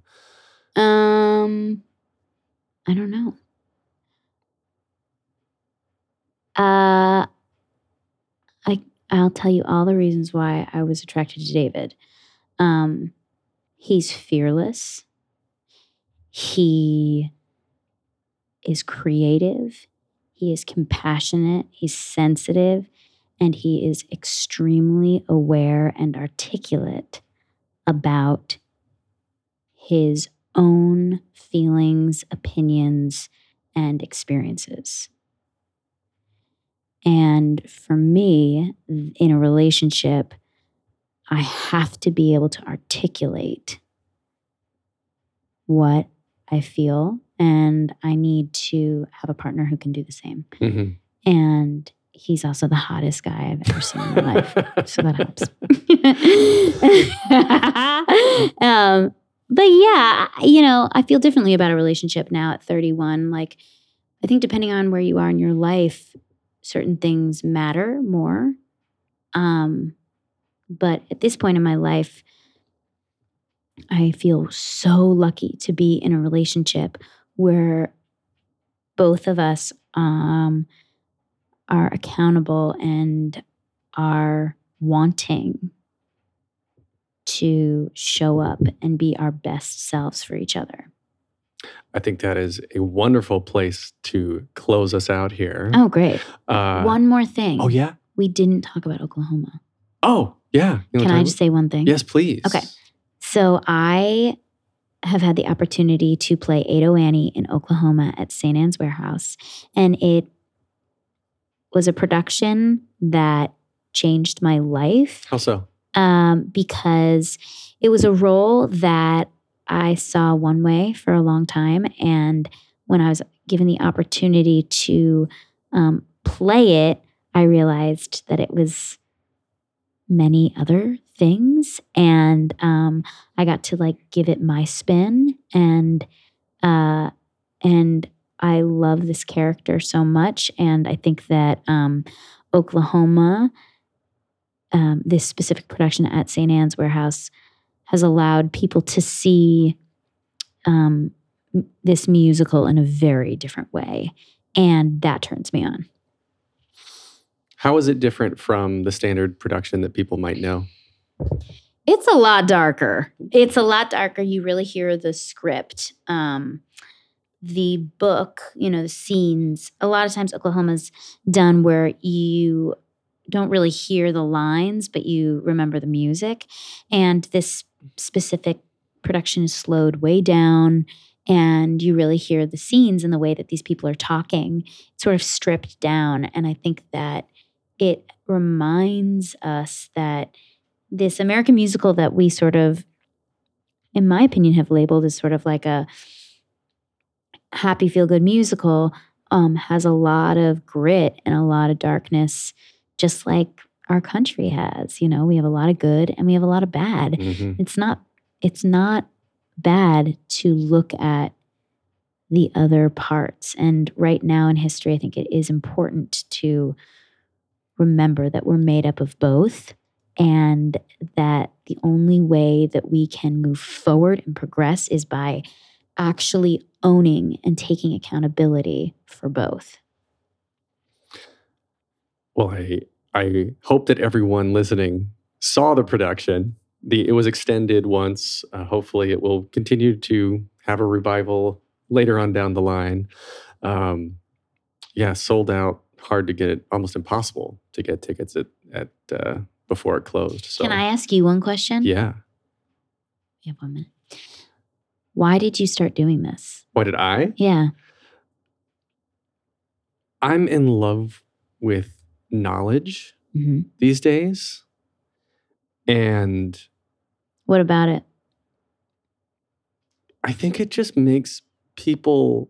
Um I don't know. Uh I I'll tell you all the reasons why I was attracted to David. Um he's fearless. He is creative. He is compassionate. He's sensitive. And he is extremely aware and articulate about his own feelings, opinions, and experiences. And for me, in a relationship, I have to be able to articulate what I feel, and I need to have a partner who can do the same. hmm And he's also the hottest guy I've ever seen in my life. So that helps. um, but yeah, you know, I feel differently about a relationship now at 31. Like, I think depending on where you are in your life, certain things matter more. Um, but at this point in my life, I feel so lucky to be in a relationship where both of us um, are accountable and are wanting to show up and be our best selves for each other. I think that is a wonderful place to close us out here. Oh, great. Uh, one more thing. Oh, yeah. We didn't talk about Oklahoma. Oh, yeah. You Can I just say one thing? Yes, please. Okay. So I have had the opportunity to play Ado Annie in Oklahoma at St. Anne's Warehouse. And it was a production that changed my life How so? um, because it was a role that I saw one way for a long time. And when I was given the opportunity to um, play it, I realized that it was many other things. And um, I got to like give it my spin. And, uh, and I love this character so much. And I think that um, Oklahoma um, this specific production at St. Anne's Warehouse has allowed people to see um, this musical in a very different way. And that turns me on. How is it different from the standard production that people might know? It's a lot darker. It's a lot darker. You really hear the script. Um, the book, you know, the scenes. A lot of times, Oklahoma's done where you don't really hear the lines, but you remember the music. And this specific production is slowed way down, and you really hear the scenes and the way that these people are talking. Sort of stripped down. And I think that it reminds us that this American musical that we sort of, in my opinion, have labeled as sort of like a happy feel good musical um, has a lot of grit and a lot of darkness, just like our country has. You know, we have a lot of good and we have a lot of bad. Mhm. It's not. It's not bad to look at the other parts. And right now in history, I think it is important to remember that we're made up of both and that the only way that we can move forward and progress is by actually owning and taking accountability for both. Well, I I hope that everyone listening saw the production. The it was extended once. Uh, hopefully, it will continue to have a revival later on down the line. Um, yeah, sold out. Hard to get. Almost impossible to get tickets at at uh, before it closed. So Can I ask you one question? yeah. You have one minute. Why did you start doing this? Why did I? Yeah. I'm in love with knowledge hmm these days, and What about it? I think it just makes people.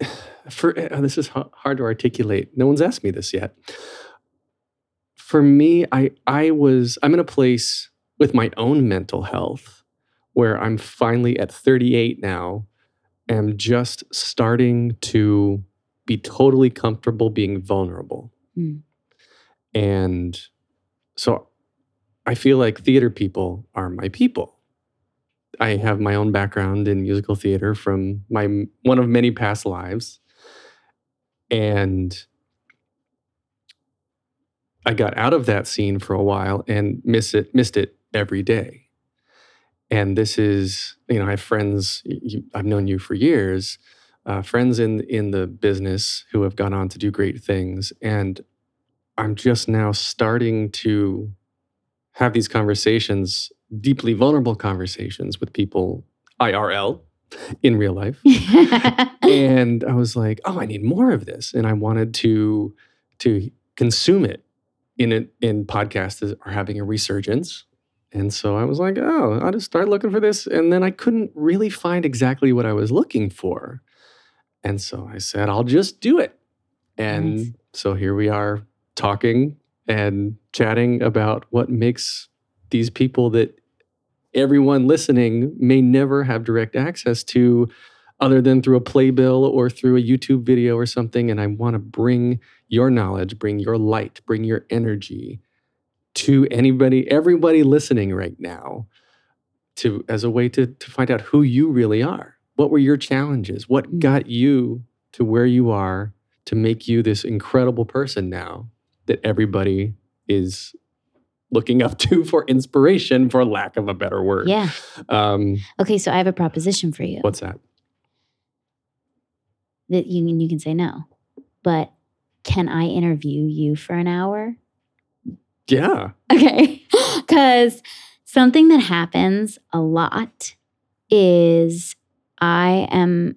For uh, this is ha- hard to articulate. No one's asked me this yet. For me, I I was I'm in a place with my own mental health where I'm finally at 38 now, am just starting to be totally comfortable being vulnerable, Mm. and so I feel like theater people are my people. I have my own background in musical theater from my one of many past lives. And I got out of that scene for a while and miss it missed it every day. And this is, you know, I have friends you, I've known you for years, uh, friends in in the business who have gone on to do great things and I'm just now starting to have these conversations, deeply vulnerable conversations with people IRL in real life. and I was like, oh, I need more of this. And I wanted to to consume it in it in podcasts are having a resurgence. And so I was like, oh, I'll just start looking for this. And then I couldn't really find exactly what I was looking for. And so I said, I'll just do it. And Nice. so here we are talking and chatting about what makes these people that everyone listening may never have direct access to other than through a playbill or through a YouTube video or something. And I want to bring your knowledge, bring your light, bring your energy to anybody, everybody listening right now to as a way to to find out who you really are. What were your challenges? What Mm. got you to where you are to make you this incredible person now that everybody is looking up to for inspiration, for lack of a better word. Yeah. Um, Okay, so I have a proposition for you what's that? that you can you can say no. But can I interview you for an hour? Yeah. Okay. Because something that happens a lot is I am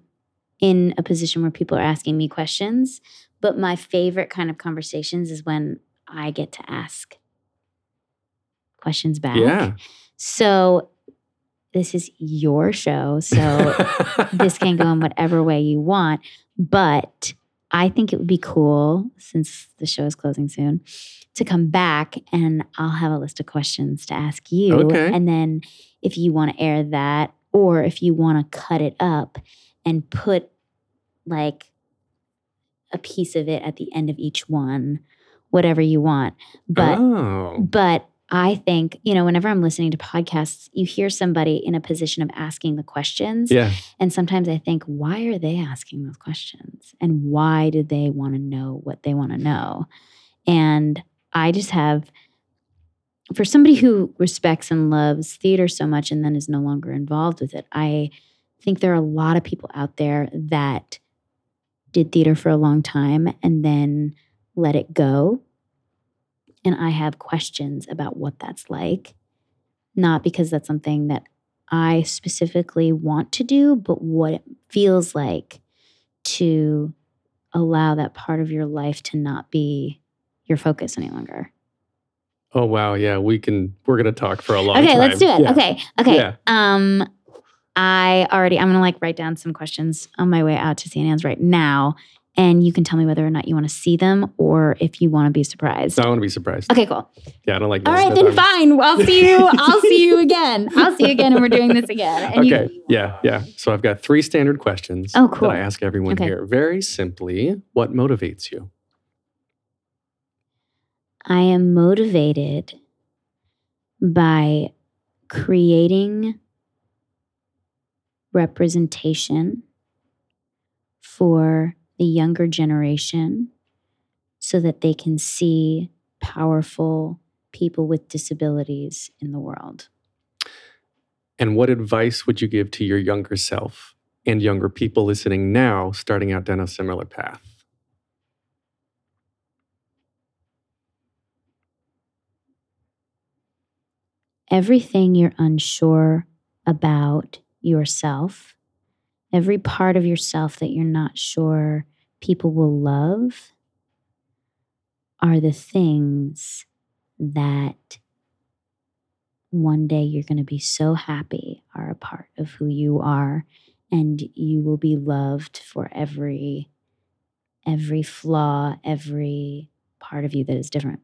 in a position where people are asking me questions, but my favorite kind of conversations is when I get to ask questions back. Yeah. So this is your show. So this can go in whatever way you want. But I think it would be cool, since the show is closing soon, to come back and I'll have a list of questions to ask you. Okay. And then if you want to air that, or if you want to cut it up and put like a piece of it at the end of each one, whatever you want. But oh. but I think, you know, whenever I'm listening to podcasts, you hear somebody in a position of asking the questions. Yeah. And sometimes I think, why are they asking those questions? And why do they want to know what they want to know? And I just have, for somebody who respects and loves theater so much and then is no longer involved with it, I think there are a lot of people out there that did theater for a long time and then let it go and I have questions about what that's like. Not because that's something that I specifically want to do, but what it feels like to allow that part of your life to not be your focus any longer. Oh wow. Yeah. We can. We're gonna talk for a long okay, time. let's do it. Yeah. Okay, okay. Yeah. Um, I already. I'm gonna like write down some questions on my way out to St. Ann's right now, and you can tell me whether or not you want to see them or if you want to be surprised. I want to be surprised. Okay, cool. Yeah. I don't like. All knowing then I'm- fine. I'll see you. I'll see you again. I'll see you again, and we're doing this again. And you- Okay. Yeah. Yeah. So I've got three standard questions Oh, cool. that I ask everyone Okay. here. Very simply, what motivates you? I am motivated by creating representation for the younger generation so that they can see powerful people with disabilities in the world. And what advice would you give to your younger self and younger people listening now, starting out down a similar path? everything you're unsure about yourself, every part of yourself that you're not sure people will love, are the things that one day you're going to be so happy are a part of who you are and you will be loved for every every flaw every part of you that is different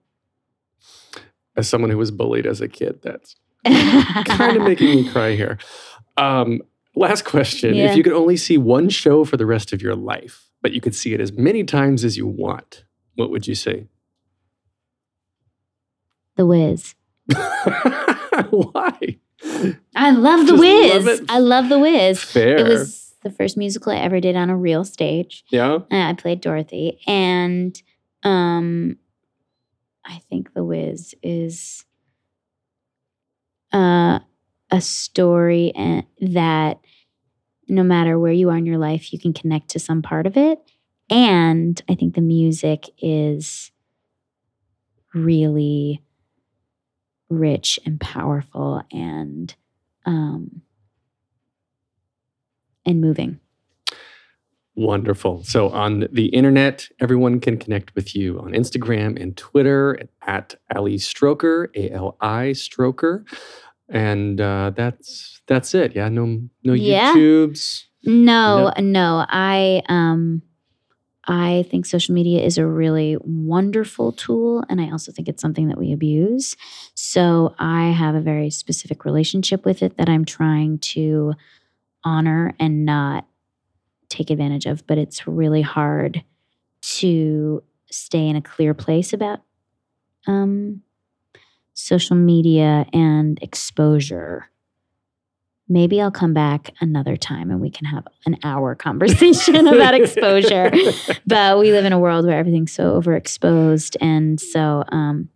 As someone who was bullied as a kid, that's kind of making me cry here. Um, last question. Yeah. If you could only see one show for the rest of your life, but you could see it as many times as you want, what would you say? the Wiz. Why? I love The Just Wiz. love. I love The Wiz. Fair. It was the first musical I ever did on a real stage. yeah. Uh, I played Dorothy, and um, I think The Wiz is uh, a story and that no matter where you are in your life, you can connect to some part of it. And I think the music is really rich and powerful and um, and moving. Wonderful. So on the internet, everyone can connect with you on Instagram and Twitter at Ali Stroker, A L I Stroker, and uh, that's that's it. Yeah, no no Yeah. YouTubes. No, no. I um I think social media is a really wonderful tool and I also think it's something that we abuse. So I have a very specific relationship with it that I'm trying to honor and not take advantage of, but it's really hard to stay in a clear place about um social media and exposure maybe I'll come back another time and we can have an hour conversation about exposure. But we live in a world where everything's so overexposed. And so um,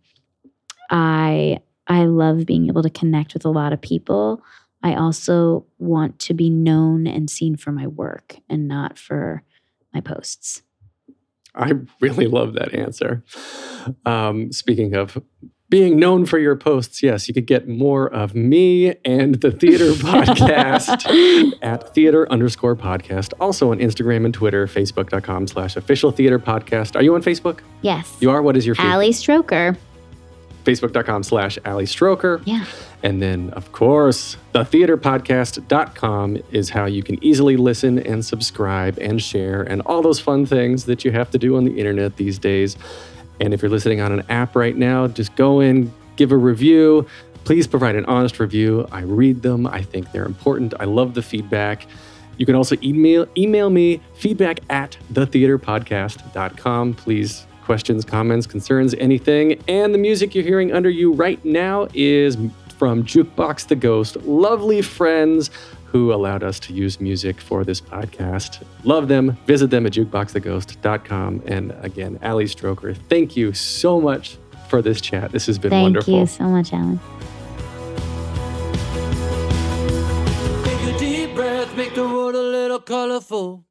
I I love being able to connect with a lot of people. I also want to be known and seen for my work and not for my posts. I really love that answer. Um, speaking of being known for your posts, yes, you could get more of me and the theater podcast at theater underscore podcast. Also on Instagram and Twitter, facebook.com slash official theater podcast. Are you on Facebook? Yes. You are? What is your Facebook? Ali Stroker. Facebook.com slash Ali Stroker. Yeah. And then, of course, the theaterpodcast.com is how you can easily listen and subscribe and share and all those fun things that you have to do on the internet these days. And if you're listening on an app right now, just go in, give a review. Please provide an honest review. I read them. I think they're important. I love the feedback. You can also email email me feedback at thetheaterpodcast.com. Please questions, comments, concerns, anything. And the music you're hearing under you right now is from Jukebox the Ghost, lovely friends who allowed us to use music for this podcast. Love them. Visit them at jukeboxtheghost.com. And again, Ali Stroker, thank you so much for this chat. This has been Thank wonderful. Thank you so much, Alan. Take